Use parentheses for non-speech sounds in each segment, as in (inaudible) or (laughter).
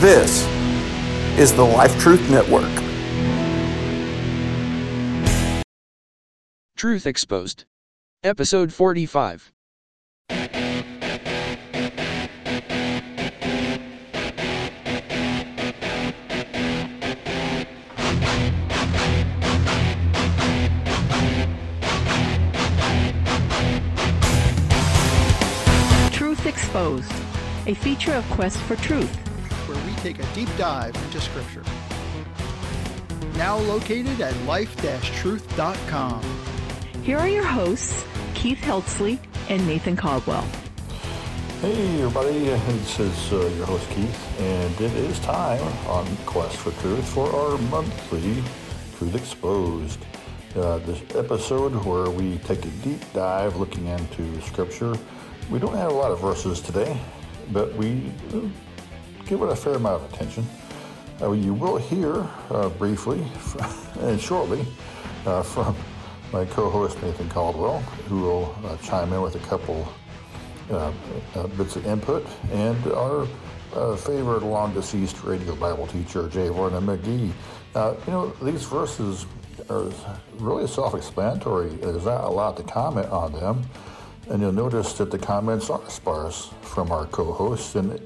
This is the Life Truth Network. Truth Exposed. Episode 45. Truth Exposed, a feature of Quest for Truth. Where we take a deep dive into Scripture. Now located at life-truth.com. Here are your hosts, Keith Heltsley and Nathan Caldwell. Hey everybody, this is uh, your host Keith, and it is time on Quest for Truth for our monthly Truth Exposed. Uh, this episode where we take a deep dive looking into Scripture. We don't have a lot of verses today, but we uh, give it a fair amount of attention. Uh, you will hear uh, briefly (laughs) and shortly uh, from my co-host Nathan Caldwell, who will uh, chime in with a couple uh, bits of input, and our favorite long deceased radio Bible teacher, J. Vernon McGee. You know, these verses are really self explanatory. There's not a lot to comment on them. And you'll notice that the comments are sparse from our co hosts. And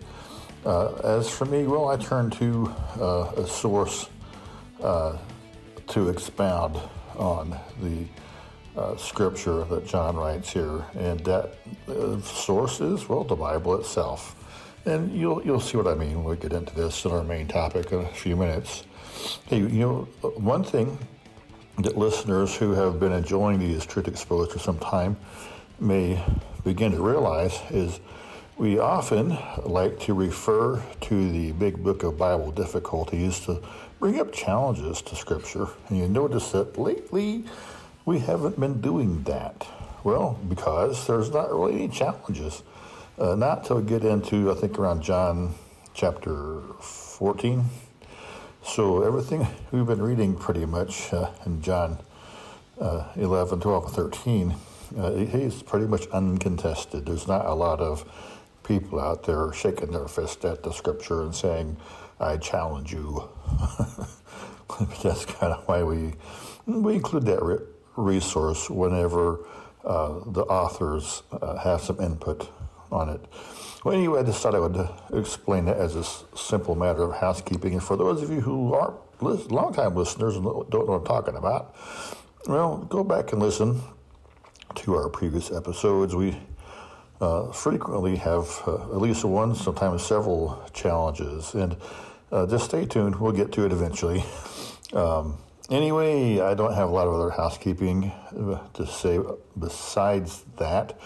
as for me, well, I turn to uh, a source uh, to expound on the uh, scripture that John writes here, and that uh, source is well the Bible itself. And you'll you'll see what I mean when we get into this in our main topic in a few minutes. Hey, you know, one thing that listeners who have been enjoying these truth exposed for some time may begin to realize is we often like to refer to the big book of Bible difficulties to bring up challenges to Scripture. And you notice that lately we haven't been doing that. Well, because there's not really any challenges. Uh, not till we get into, I think, around John chapter 14. So everything (laughs) we've been reading pretty much uh, in John uh, 11, 12, 13, uh, he's pretty much uncontested. There's not a lot of people out there shaking their fist at the scripture and saying, I challenge you. (laughs) That's kind of why we, we include that re- resource whenever uh, the authors uh, have some input on it. Well, anyway, I just thought I would uh, explain it as a s- simple matter of housekeeping. And for those of you who aren't lis- longtime listeners and don't know what I'm talking about, well, go back and listen to our previous episodes. We uh, frequently have uh, at least one, sometimes several challenges. And uh, just stay tuned, we'll get to it eventually. (laughs) Um, anyway, I don't have a lot of other housekeeping uh, to say besides that.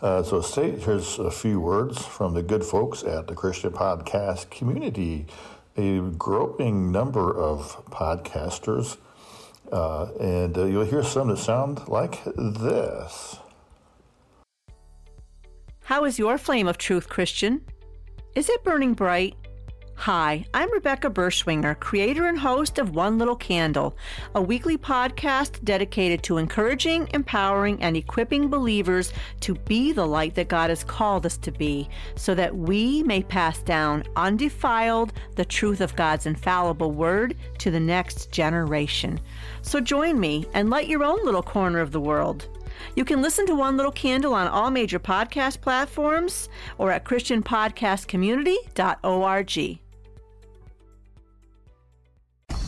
Uh, so, stay, here's a few words from the good folks at the Christian Podcast community. A growing number of podcasters, uh, and you'll hear some that sound like this. How is your flame of truth, Christian? Is it burning bright? Hi, I'm Rebecca Berschwinger, creator and host of One Little Candle, a weekly podcast dedicated to encouraging, empowering, and equipping believers to be the light that God has called us to be, so that we may pass down undefiled the truth of God's infallible word to the next generation. So join me and light your own little corner of the world. You can listen to One Little Candle on all major podcast platforms or at ChristianPodcastCommunity.org.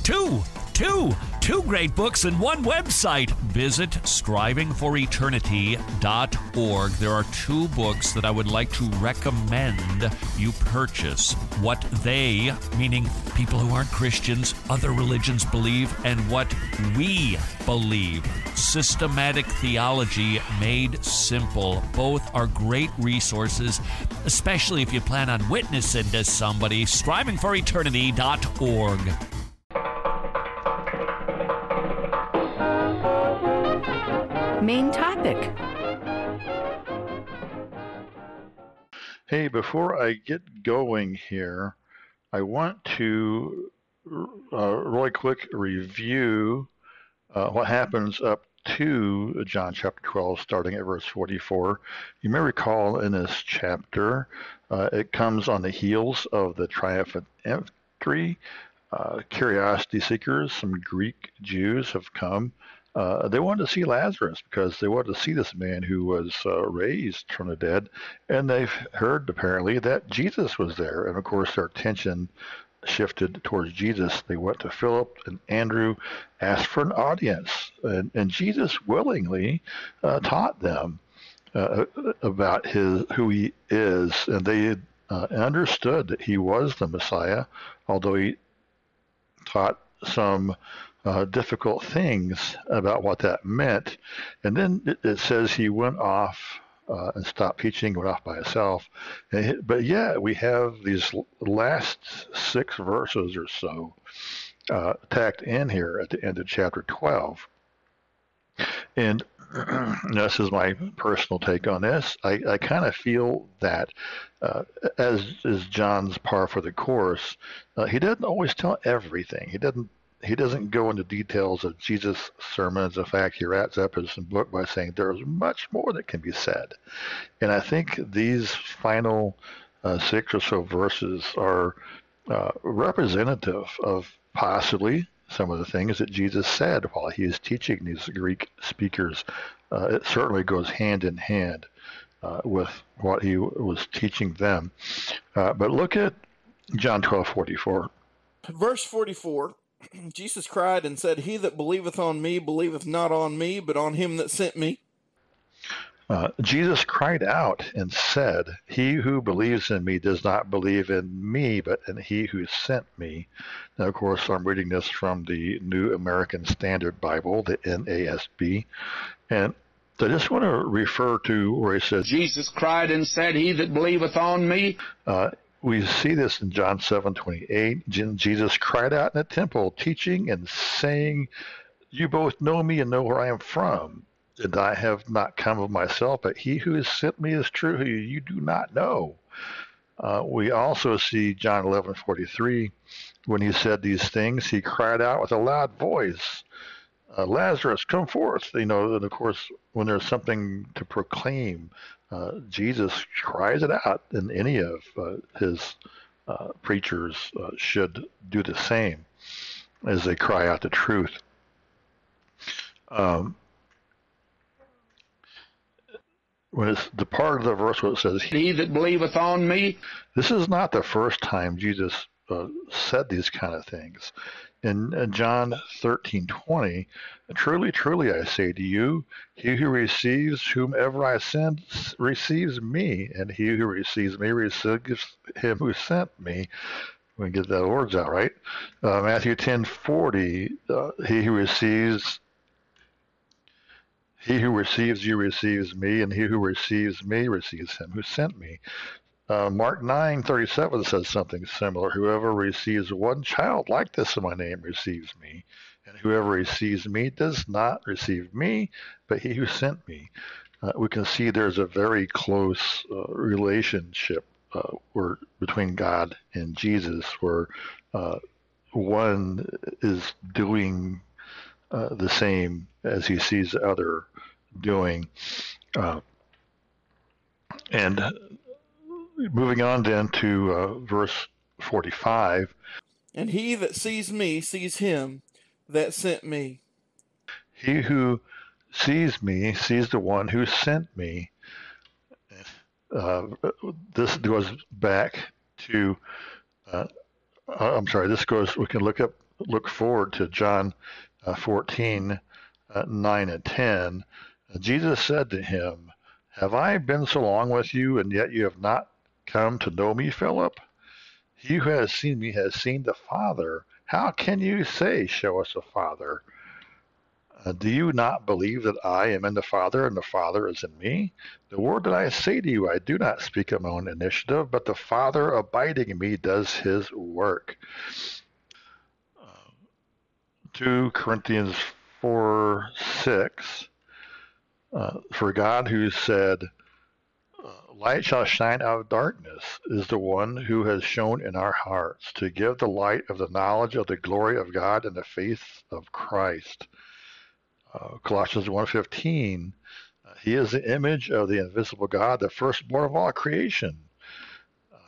Two, two, two great books and one website. Visit strivingforeternity.org. There are two books that I would like to recommend you purchase. What they, meaning people who aren't Christians, other religions believe, and what we believe. Systematic Theology Made Simple. Both are great resources, especially if you plan on witnessing to somebody. Strivingforeternity.org. Main topic Hey, before I get going here, I want to uh, really quick review uh, what happens up to John chapter 12, starting at verse 44. You may recall in this chapter, uh, it comes on the heels of the triumphant entry. Uh, curiosity seekers, some Greek Jews, have come. Uh, they wanted to see Lazarus because they wanted to see this man who was uh, raised from the dead, and they've heard apparently that Jesus was there. And of course, their attention shifted towards Jesus. They went to Philip and Andrew, asked for an audience, and, and Jesus willingly uh, taught them uh, about his who he is, and they uh, understood that he was the Messiah, although he taught some uh, difficult things about what that meant. And then it, it says he went off uh, and stopped teaching, went off by himself. but yeah, we have these last six verses or so uh, tacked in here at the end of chapter 12. And (clears throat) this is my personal take on this. I, I kind of feel that, uh, as is John's par for the course, uh, he doesn't always tell everything. He doesn't he doesn't go into details of Jesus' sermons. In fact, he wraps up his book by saying there's much more that can be said. And I think these final uh, six or so verses are uh, representative of possibly some of the things that Jesus said while he is teaching these Greek speakers. Uh, it certainly goes hand in hand uh, with what he was teaching them. Uh, but look at John 12 44. Verse 44 (clears throat) Jesus cried and said, He that believeth on me believeth not on me, but on him that sent me. Uh, Jesus cried out and said, He who believes in me does not believe in me, but in he who sent me. Now, of course, I'm reading this from the New American Standard Bible, the NASB. And I just want to refer to where he says, Jesus cried and said, He that believeth on me. Uh, we see this in John 7 28. Jesus cried out in the temple, teaching and saying, You both know me and know where I am from. And I have not come of myself, but he who has sent me is true, who you do not know. Uh, we also see John 11 43. When he said these things, he cried out with a loud voice, uh, Lazarus, come forth. You know, and of course, when there's something to proclaim, uh, Jesus cries it out, and any of uh, his uh, preachers uh, should do the same as they cry out the truth. Um, when it's the part of the verse where it says, "He that believeth on me," this is not the first time Jesus uh, said these kind of things in John 13:20, truly, truly, I say to you, he who receives whomever I send receives me, and he who receives me receives him who sent me. We get the words out right. Uh, Matthew 10:40, uh, he who receives he who receives you receives me, and he who receives me receives him who sent me. Uh, Mark 9:37 says something similar. Whoever receives one child like this in my name receives me, and whoever receives me does not receive me, but he who sent me. Uh, we can see there's a very close uh, relationship uh, between God and Jesus, where uh, one is doing uh, the same as he sees the other doing. and moving on then to uh, verse 45. And he that sees me sees him that sent me. He who sees me sees the one who sent me. Uh, this goes back to, uh, uh I'm sorry, this goes, we can look up, look forward to John uh, 14, uh, 9 and 10. Jesus said to him, Have I been so long with you, and yet you have not come to know me, Philip? He who has seen me has seen the Father. How can you say, Show us the Father? Uh, do you not believe that I am in the Father and the Father is in me? The word that I say to you, I do not speak of my own initiative, but the Father abiding in me does his work. Uh, 2 Corinthians 4 6. Uh, for God who said, light shall shine out of darkness is the one who has shown in our hearts to give the light of the knowledge of the glory of God and the faith of Christ. Uh, Colossians 1.15, uh, he is the image of the invisible God, the firstborn of all creation. Uh,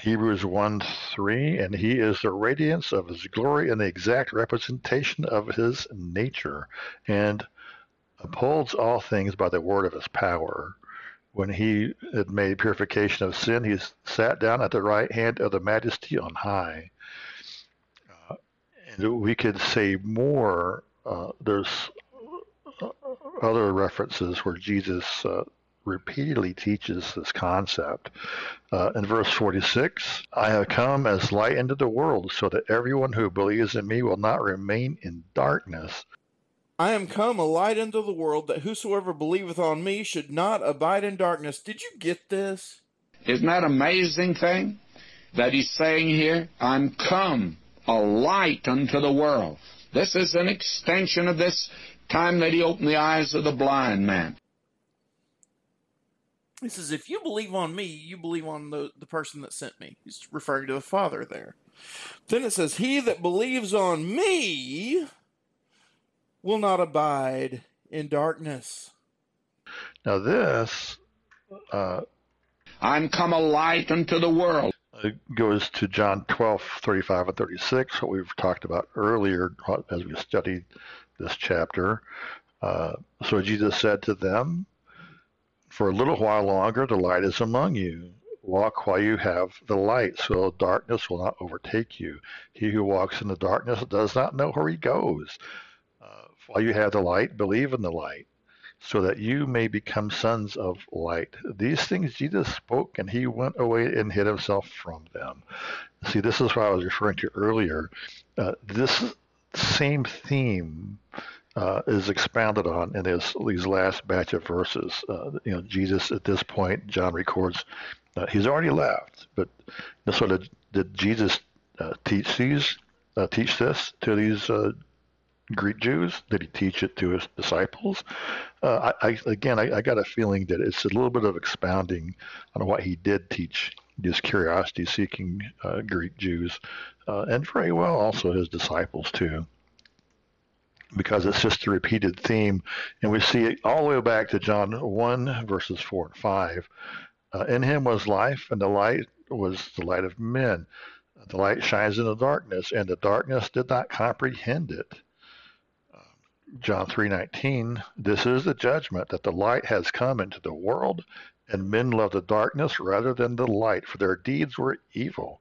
Hebrews 1 3, and he is the radiance of his glory and the exact representation of his nature, and upholds all things by the word of his power. When he had made purification of sin, he sat down at the right hand of the majesty on high. Uh, and we could say more. Uh, there's uh, other references where Jesus uh, repeatedly teaches this concept. Uh, in verse 46, I have come as light into the world so that everyone who believes in me will not remain in darkness. I am come a light into the world that whosoever believeth on me should not abide in darkness. Did you get this? Isn't that amazing thing that he's saying here? I'm come a light unto the world. This is an extension of this time that he opened the eyes of the blind man. He says, if you believe on me, you believe on the, the person that sent me. He's referring to the Father there. Then it says, He that believes on me will not abide in darkness. Now, this uh, I'm come a light unto the world. It goes to John 12, 35 and 36, what we've talked about earlier as we studied this chapter. Uh, so Jesus said to them, For a little while longer the light is among you. Walk while you have the light, so darkness will not overtake you. He who walks in the darkness does not know where he goes. While you have the light, believe in the light, so that you may become sons of light. These things Jesus spoke, and he went away and hid himself from them. See, this is what I was referring to earlier. Uh, this same theme uh, is expounded on in his, these last batch of verses. Uh, you know, Jesus at this point, John records, uh, he's already left. But sort of did Jesus uh, teach these, uh, teach this to these Greek Jews? Did he teach it to his disciples? Uh, I, I, again, I, I, got a feeling that it's a little bit of expounding on what he did teach these curiosity-seeking uh, Greek Jews, uh, and very well also his disciples too because it's just a repeated theme. And we see it all the way back to John 1, verses 4 and 5. Uh, in him was life, and the light was the light of men. The light shines in the darkness, and the darkness did not comprehend it. John 3:19 This is the judgment that the light has come into the world and men love the darkness rather than the light for their deeds were evil.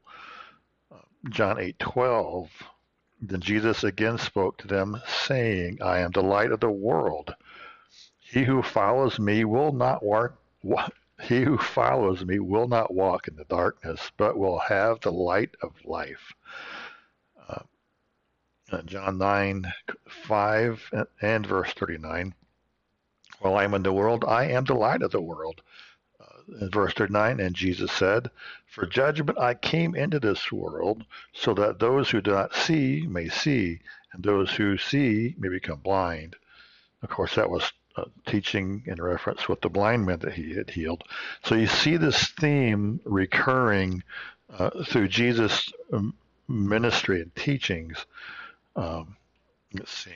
Uh, John 8:12 then Jesus again spoke to them, saying, I am the light of the world. He who follows me will not walk, he who follows me will not walk in the darkness, but will have the light of life. Uh, John 9, 5 and verse 39. While I am in the world, I am the light of the world in verse 39, and Jesus said, For judgment I came into this world, so that those who do not see may see, and those who see may become blind. Of course, that was uh, teaching in reference with the blind men that he had healed. So you see this theme recurring uh, through Jesus' ministry and teachings. Um, let's see.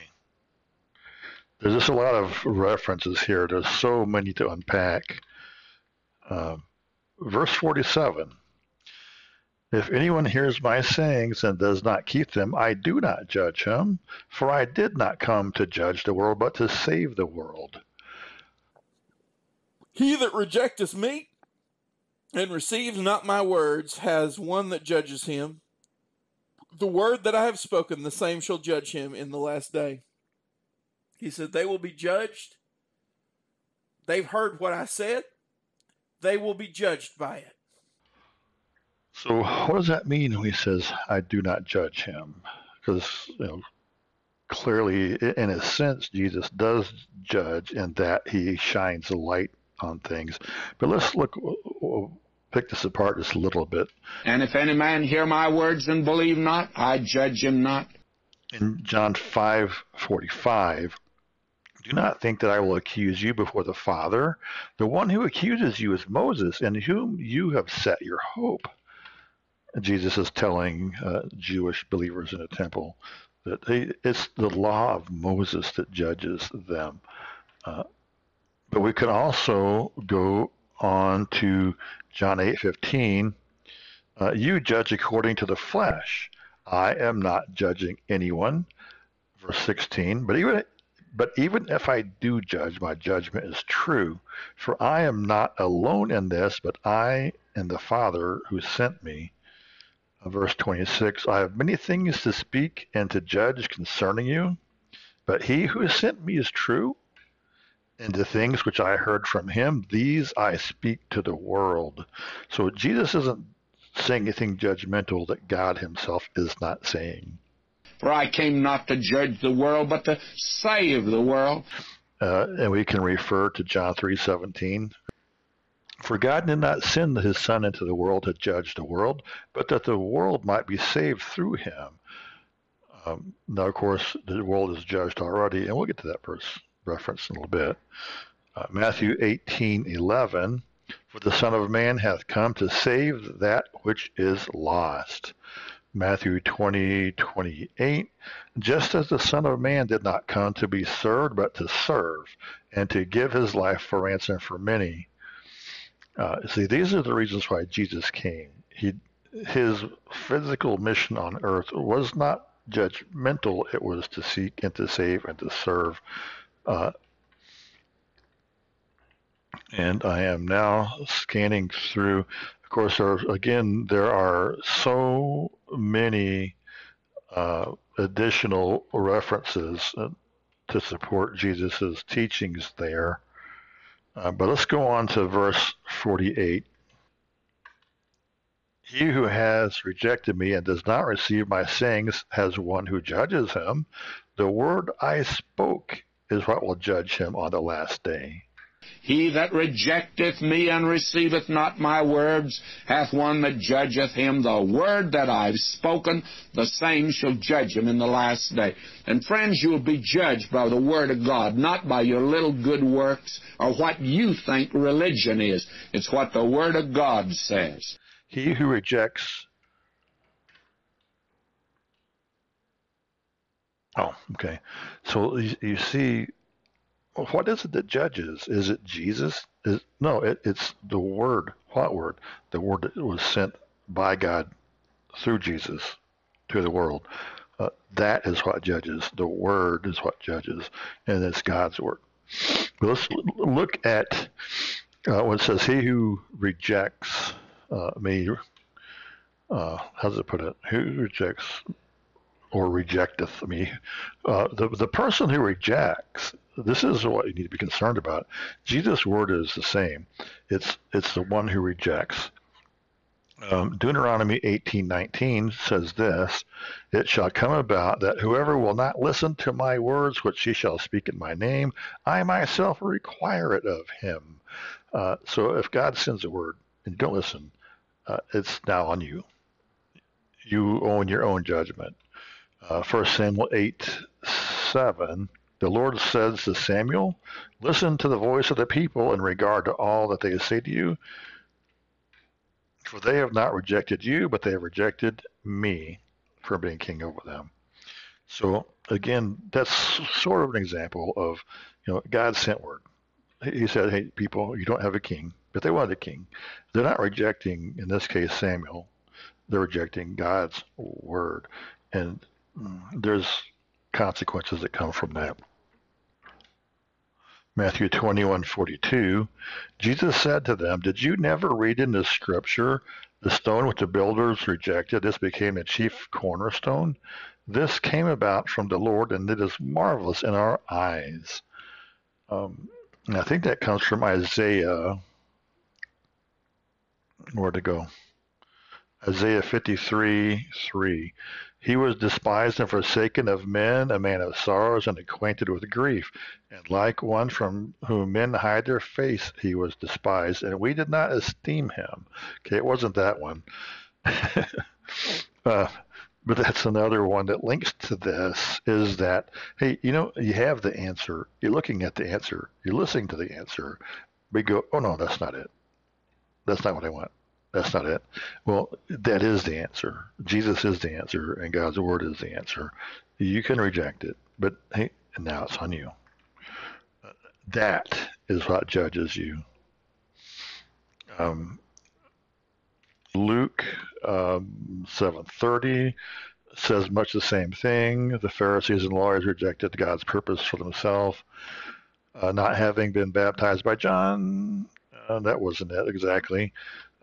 There's just a lot of references here. There's so many to unpack. Uh, verse 47 If anyone hears my sayings and does not keep them, I do not judge him, for I did not come to judge the world, but to save the world. He that rejecteth me and receives not my words has one that judges him. The word that I have spoken, the same shall judge him in the last day. He said, They will be judged. They've heard what I said they will be judged by it. So, what does that mean when he says, I do not judge him? Because, you know, clearly, in a sense, Jesus does judge in that he shines a light on things. But let's look, pick this apart just a little bit. And if any man hear my words and believe not, I judge him not. In John 5 45, do not think that I will accuse you before the Father. The one who accuses you is Moses, in whom you have set your hope. Jesus is telling uh, Jewish believers in the temple That they, it's the law of Moses that judges them. Uh, but we can also go on to John 8:15. Uh, you judge according to the flesh. I am not judging anyone. Verse 16. But even but even if I do judge, my judgment is true. For I am not alone in this, but I and the Father who sent me. Uh, verse 26 I have many things to speak and to judge concerning you, but he who sent me is true, and the things which I heard from him, these I speak to the world. So Jesus isn't saying anything judgmental that God himself is not saying. For I came not to judge the world, but to save the world. Uh, and we can refer to John 3:17. For God did not send his Son into the world to judge the world, but that the world might be saved through him. Um, now, of course, the world is judged already, and we'll get to that verse reference in a little bit. Uh, Matthew 18:11. For the Son of Man hath come to save that which is lost. Matthew 20, 28. Just as the Son of Man did not come to be served, but to serve, and to give his life for ransom for many. Uh, see, these are the reasons why Jesus came. He, his physical mission on earth was not judgmental, it was to seek and to save and to serve. Uh, and I am now scanning through. Of course, there, again, there are so many uh, additional references uh, to support Jesus' teachings there. Uh, but let's go on to verse 48. He who has rejected me and does not receive my sayings has one who judges him. The word I spoke is what will judge him on the last day. He that rejecteth me and receiveth not my words hath one that judgeth him. The word that I've spoken, the same shall judge him in the last day. And friends, you will be judged by the word of God, not by your little good works or what you think religion is. It's what the word of God says. He who rejects Oh, okay. So you, you see what is it that judges? Is it Jesus? Is, no, it, it's the Word. What Word? The Word that was sent by God through Jesus to the world. Uh, that is what judges. The Word is what judges, and it's God's Word. But let's look at uh, what it says. He who rejects uh, me, uh, how does it put it? Who rejects or rejecteth me? Uh, the the person who rejects this is what you need to be concerned about. Jesus' word is the same. It's it's the one who rejects. Um, Deuteronomy 18:19 says this: It shall come about that whoever will not listen to my words, which he shall speak in my name, I myself require it of him. Uh, so if God sends a word and you don't listen, uh, it's now on you. You own your own judgment. Uh, 1 Samuel 8 7 the Lord says to Samuel, Listen to the voice of the people in regard to all that they say to you, for they have not rejected you, but they have rejected me for being king over them. So again, that's sort of an example of, you know, God sent word. He said, "Hey, people, you don't have a king, but they wanted a king." They're not rejecting, in this case, Samuel. They're rejecting God's word, and there's consequences that come from that. Matthew 21:42, Jesus said to them, Did you never read in the scripture, the stone which the builders rejected, this became a chief cornerstone? This came about from the Lord, and it is marvelous in our eyes. Um, I think that comes from Isaiah. Where to go? Isaiah 53 3. He was despised and forsaken of men, a man of sorrows and acquainted with grief. And like one from whom men hide their face, he was despised, and we did not esteem him. Okay, it wasn't that one. (laughs) uh, but that's another one that links to this is that, hey, you know, you have the answer. You're looking at the answer. You're listening to the answer. We go, oh, no, that's not it. That's not what I want. That's not it. Well, that is the answer. Jesus is the answer, and God's word is the answer. You can reject it, but hey, now it's on you. That is what judges you. Um, Luke um, 7:30 says much the same thing. The Pharisees and lawyers rejected God's purpose for themselves, uh, not having been baptized by John. Uh, that wasn't it exactly.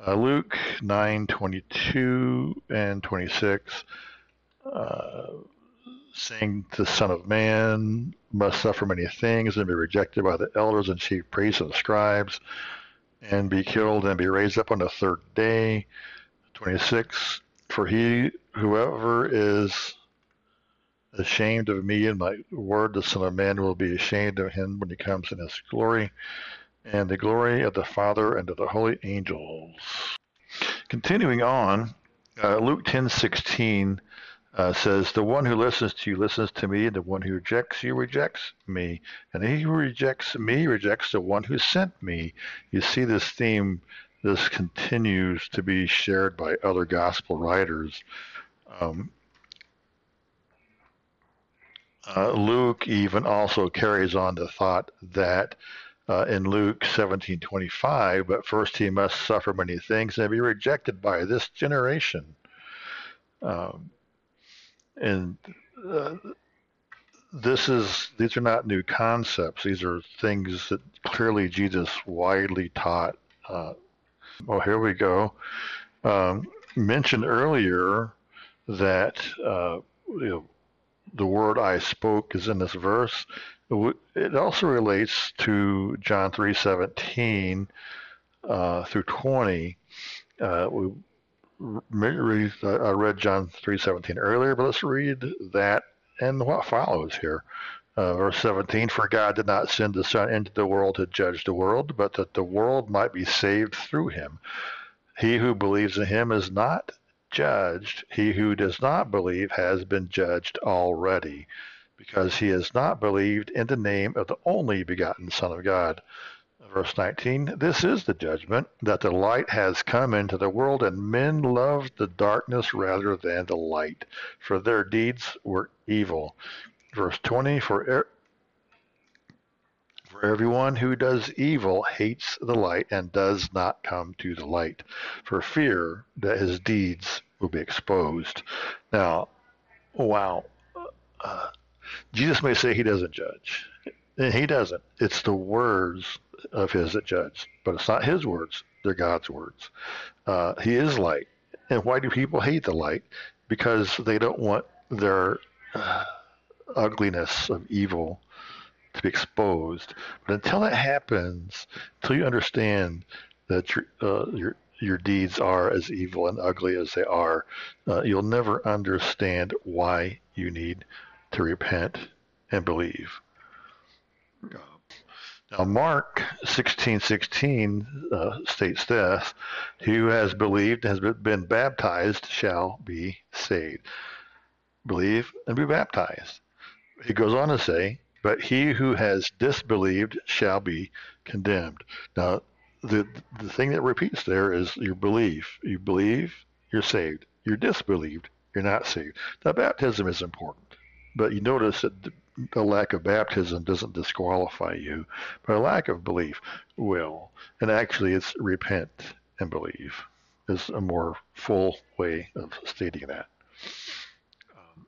Uh, Luke 9:22 and 26, uh, saying the Son of Man must suffer many things and be rejected by the elders and chief priests and scribes, and be killed and be raised up on the third day. 26. For he, whoever is ashamed of me and my word, the Son of Man will be ashamed of him when he comes in his glory and the glory of the Father and of the holy angels. Continuing on, uh, Luke 10:16 uh, says, "The one who listens to you listens to me, and the one who rejects you rejects me, and he who rejects me rejects the one who sent me." You see this theme. This continues to be shared by other gospel writers. Um, uh, Luke even also carries on the thought that uh, in Luke 17:25, but first he must suffer many things and be rejected by this generation. Um, and uh, this is these are not new concepts. These are things that clearly Jesus widely taught. Uh, well, here we go. Um, mentioned earlier that uh, you know, the word I spoke is in this verse. It also relates to John 3:17 uh, through 20. Uh, we read, I read John 3:17 earlier, but let's read that and what follows here. Uh, verse 17 For God did not send the Son into the world to judge the world, but that the world might be saved through him. He who believes in him is not judged. He who does not believe has been judged already because he has not believed in the name of the only begotten Son of God. Verse 19 This is the judgment that the light has come into the world, and men loved the darkness rather than the light, for their deeds were evil. Verse 20 For, er- for everyone who does evil hates the light and does not come to the light, for fear that his deeds will be exposed. Now, wow. Uh, Jesus may say he doesn't judge. And he doesn't. It's the words of his that judge. But it's not his words, they're God's words. Uh, he is light. And why do people hate the light? Because they don't want their uh, ugliness of evil to be exposed. But until that happens, until you understand that your, uh, your, your deeds are as evil and ugly as they are, uh, you'll never understand why you need to repent and believe. Now, Mark 16:16 uh, states this: "He who has believed and has been baptized shall be saved." Believe and be baptized. He goes on to say, "But he who has disbelieved shall be condemned." Now, the the thing that repeats there is your belief. You believe, you're saved. You're disbelieved, you're not saved. Now, baptism is important. But you notice that a lack of baptism doesn't disqualify you, but a lack of belief will. And actually, it's repent and believe is a more full way of stating that. Um,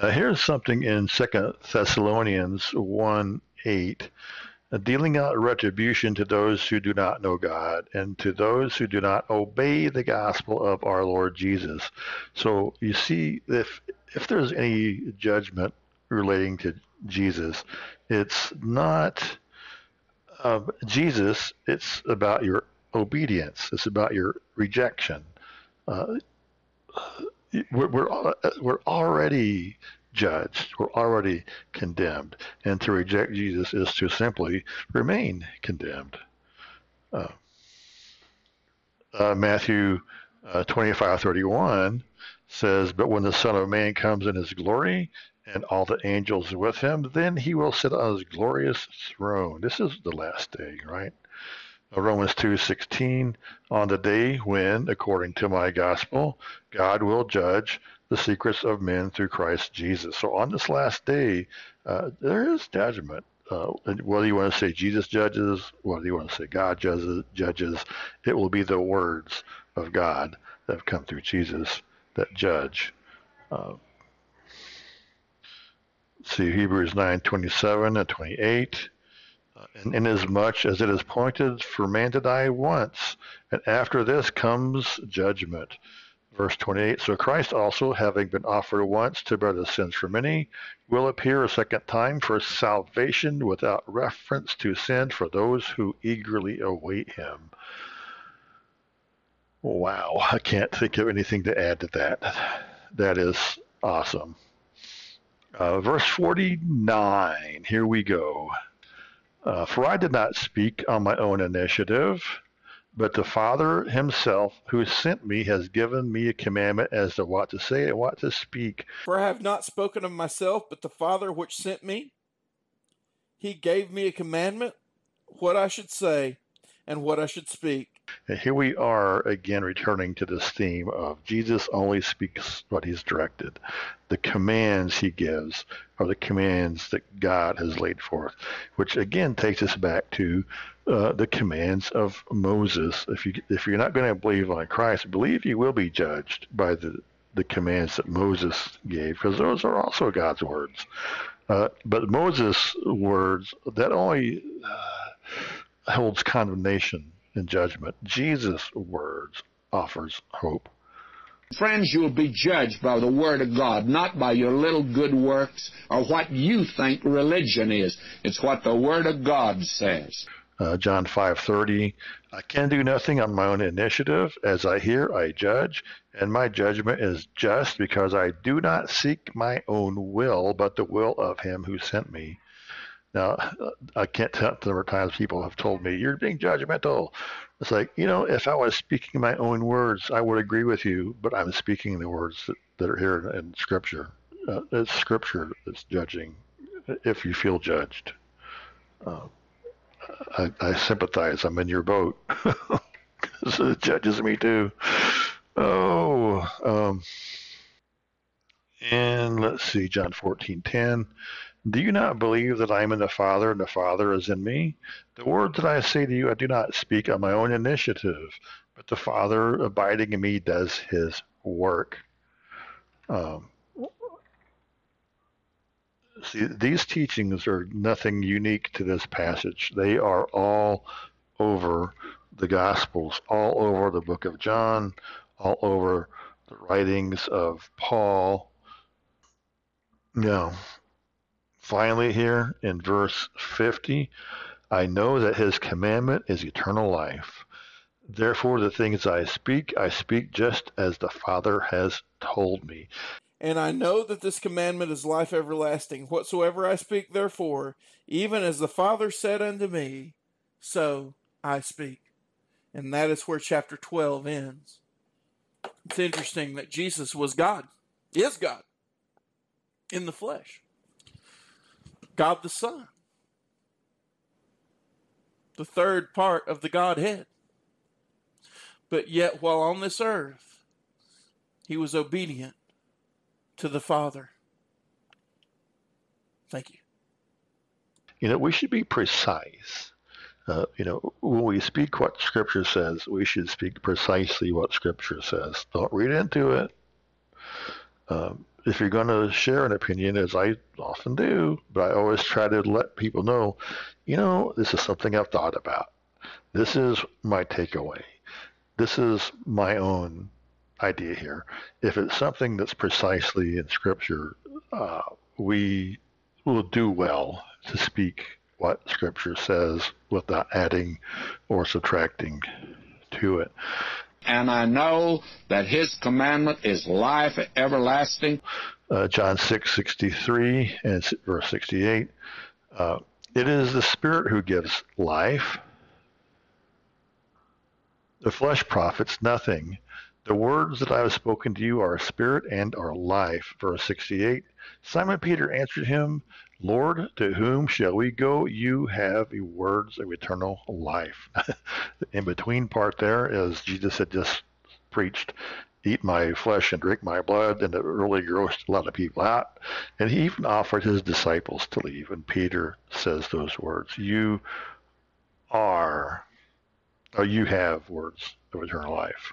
now, here's something in Second Thessalonians 1 8 dealing out retribution to those who do not know God and to those who do not obey the gospel of our Lord Jesus. So you see, if if there's any judgment relating to Jesus, it's not uh, Jesus. It's about your obedience. It's about your rejection. Uh, we're, we're we're already judged. We're already condemned. And to reject Jesus is to simply remain condemned. Uh, uh, Matthew uh, 25 31 says, But when the Son of Man comes in his glory and all the angels with him, then he will sit on his glorious throne. This is the last day, right? Uh, Romans 2:16 on the day when according to my gospel God will judge the secrets of men through Christ Jesus. So on this last day uh, there is judgment. Uh, whether you want to say Jesus judges, whether you want to say God judges, judges, it will be the words of God that have come through Jesus that judge. Uh, see Hebrews 9:27 and 28. Uh, and inasmuch as it is appointed for man to die once, and after this comes judgment. Verse 28 So Christ also, having been offered once to bear the sins for many, will appear a second time for salvation without reference to sin for those who eagerly await him. Wow, I can't think of anything to add to that. That is awesome. Uh, verse 49, here we go. Uh, for I did not speak on my own initiative, but the Father himself who sent me has given me a commandment as to what to say and what to speak. For I have not spoken of myself, but the Father which sent me. He gave me a commandment, what I should say and what I should speak. And here we are again returning to this theme of Jesus only speaks what he's directed. The commands he gives are the commands that God has laid forth, which again takes us back to uh, the commands of Moses. If you if you're not going to believe on Christ, believe you will be judged by the the commands that Moses gave, because those are also God's words. Uh, but Moses' words that only uh, holds condemnation and judgment. Jesus' words offers hope. Friends, you'll be judged by the Word of God, not by your little good works or what you think religion is. It's what the Word of God says. Uh, John 5:30 I can do nothing on my own initiative as I hear I judge and my judgment is just because I do not seek my own will but the will of him who sent me now, I can't tell the number of times people have told me, you're being judgmental. It's like, you know, if I was speaking my own words, I would agree with you, but I'm speaking the words that, that are here in Scripture. Uh, it's Scripture that's judging if you feel judged. Uh, I, I, sympathize. I'm in your boat. (laughs) it judges me too. Oh, um, and let's see, John 14, 10. Do you not believe that I am in the Father and the Father is in me? The words that I say to you, I do not speak on my own initiative, but the Father abiding in me does his work. Um, see, these teachings are nothing unique to this passage. They are all over the Gospels, all over the book of John, all over the writings of Paul. Yeah. Finally, here in verse 50, I know that his commandment is eternal life. Therefore, the things I speak, I speak just as the Father has told me. And I know that this commandment is life everlasting. Whatsoever I speak, therefore, even as the Father said unto me, so I speak. And that is where chapter 12 ends. It's interesting that Jesus was God, is God, in the flesh. God the Son, the third part of the Godhead. But yet, while on this earth, he was obedient to the Father. Thank you. You know, we should be precise. Uh, you know, when we speak what Scripture says, we should speak precisely what Scripture says. Don't read into it. Um, if you're going to share an opinion, as I often do, but I always try to let people know, you know, this is something I've thought about. This is my takeaway. This is my own idea here. If it's something that's precisely in Scripture, uh, we will do well to speak what Scripture says without adding or subtracting to it and I know that his commandment is life everlasting. Uh, John 6, 63 and verse 68. Uh, it is the Spirit who gives life. The flesh profits nothing. The words that I have spoken to you are spirit and are life. Verse 68 Simon Peter answered him, Lord, to whom shall we go? You have the words of eternal life. (laughs) In between part there, as Jesus had just preached, eat my flesh and drink my blood, and it really grossed a lot of people out. And he even offered his disciples to leave. And Peter says those words You are, or you have words of eternal life.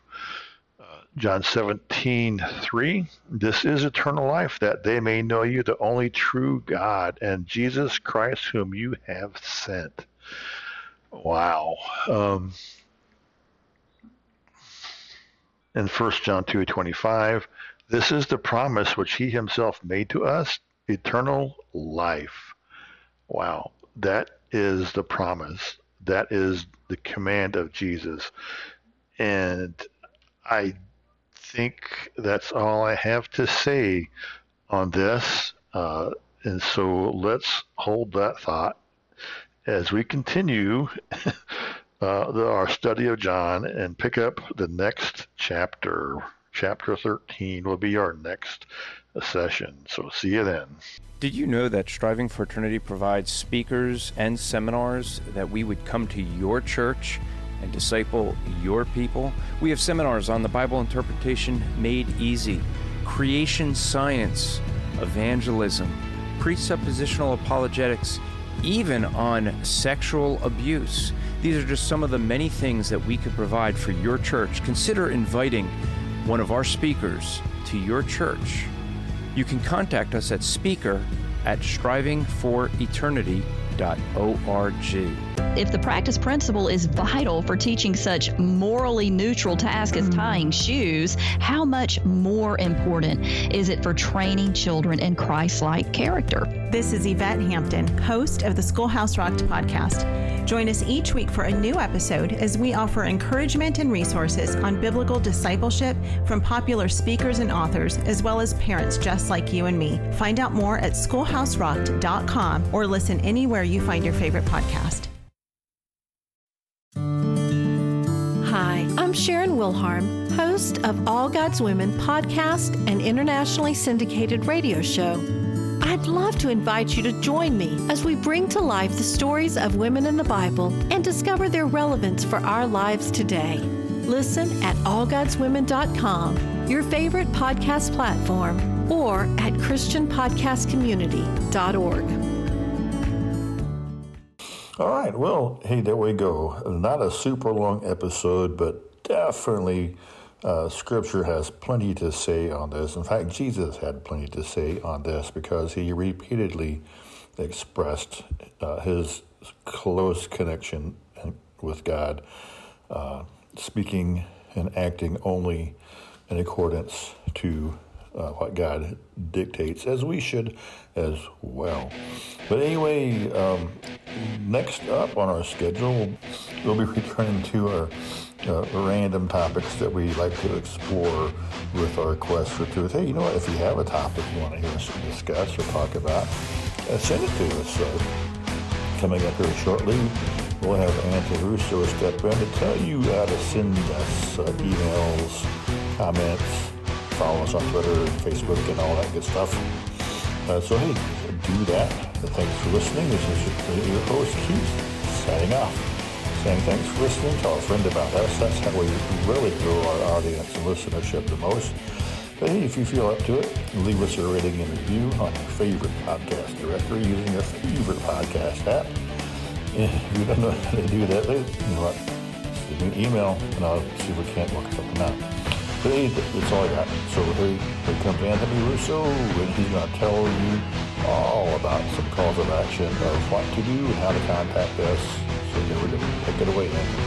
John 17, 3. This is eternal life, that they may know you, the only true God, and Jesus Christ, whom you have sent. Wow. Um, in 1 John 2:25, this is the promise which he himself made to us, eternal life. Wow, that is the promise. That is the command of Jesus. And I think that's all I have to say on this. Uh, and so let's hold that thought as we continue (laughs) uh, the, our study of John and pick up the next chapter. Chapter 13 will be our next session. So see you then. Did you know that Striving for Eternity provides speakers and seminars that we would come to your church and disciple your people? We have seminars on the Bible interpretation made easy, creation science, evangelism, presuppositional apologetics, even on sexual abuse. These are just some of the many things that we could provide for your church. Consider inviting one of our speakers to your church. You can contact us at speaker at strivingforeternity.org. If the practice principle is vital for teaching such morally neutral task as mm. tying shoes, how much more important is it for training children in Christ like character? This is Yvette Hampton, host of the Schoolhouse Rocked podcast. Join us each week for a new episode as we offer encouragement and resources on biblical discipleship from popular speakers and authors, as well as parents just like you and me. Find out more at schoolhouserocked.com or listen anywhere you find your favorite podcast. Sharon host of All God's Women podcast and internationally syndicated radio show. I'd love to invite you to join me as we bring to life the stories of women in the Bible and discover their relevance for our lives today. Listen at allgodswomen.com, your favorite podcast platform, or at christianpodcastcommunity.org. All right. Well, hey, there we go. Not a super long episode, but definitely uh, Scripture has plenty to say on this. In fact, Jesus had plenty to say on this because he repeatedly expressed uh, his close connection with God, uh, speaking and acting only in accordance to uh, what God dictates, as we should as well. But anyway, um, next up on our schedule, we'll be (laughs) returning to our uh, random topics that we like to explore with our quest for truth. Hey, you know what? If you have a topic you want to hear us discuss or talk about, uh, send it to us. Uh, coming up here shortly, we'll have Anthony Russo step in to tell you how to send us uh, emails, comments, follow us on Twitter and Facebook and all that good stuff. Uh, so, hey, do that. Thanks for listening. This is your host, Keith, signing off saying thanks for listening. Tell a friend about us. That's how we really grow our audience and listenership the most. But hey, if you feel up to it, leave us a rating and review on your favorite podcast directory using your favorite podcast app. If you don't know how to do that, you know what? Send me an email and I'll see if we can't work something out. That's all I got. So hey, here comes Anthony Russo, and he's going to tell you all about some calls of action of what to do and how to contact us so here we go. Take it away, Anthony.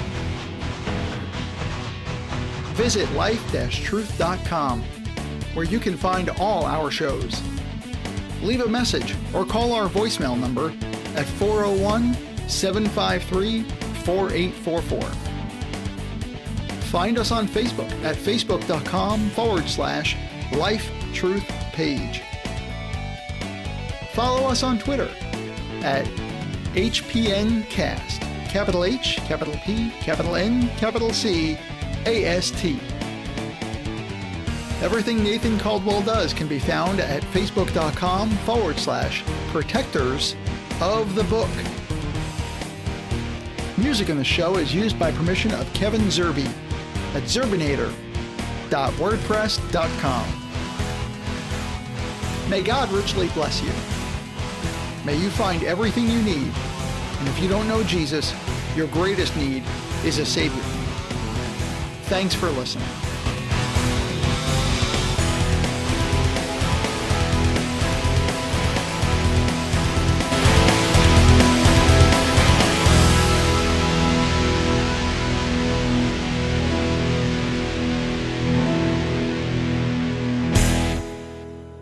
Visit life-truth.com where you can find all our shows. Leave a message or call our voicemail number at 401 753 4844. Find us on Facebook at facebook.com forward slash life truth page. Follow us on Twitter at HPNcast capital H, capital P, capital N, capital C, A S T. Everything Nathan Caldwell does can be found at facebook.com forward slash protectors of the book. Music in the show is used by permission of Kevin Zerby at zerbinator.wordpress.com. May God richly bless you. May you find everything you need. And if you don't know Jesus, your greatest need is a Savior. Thanks for listening.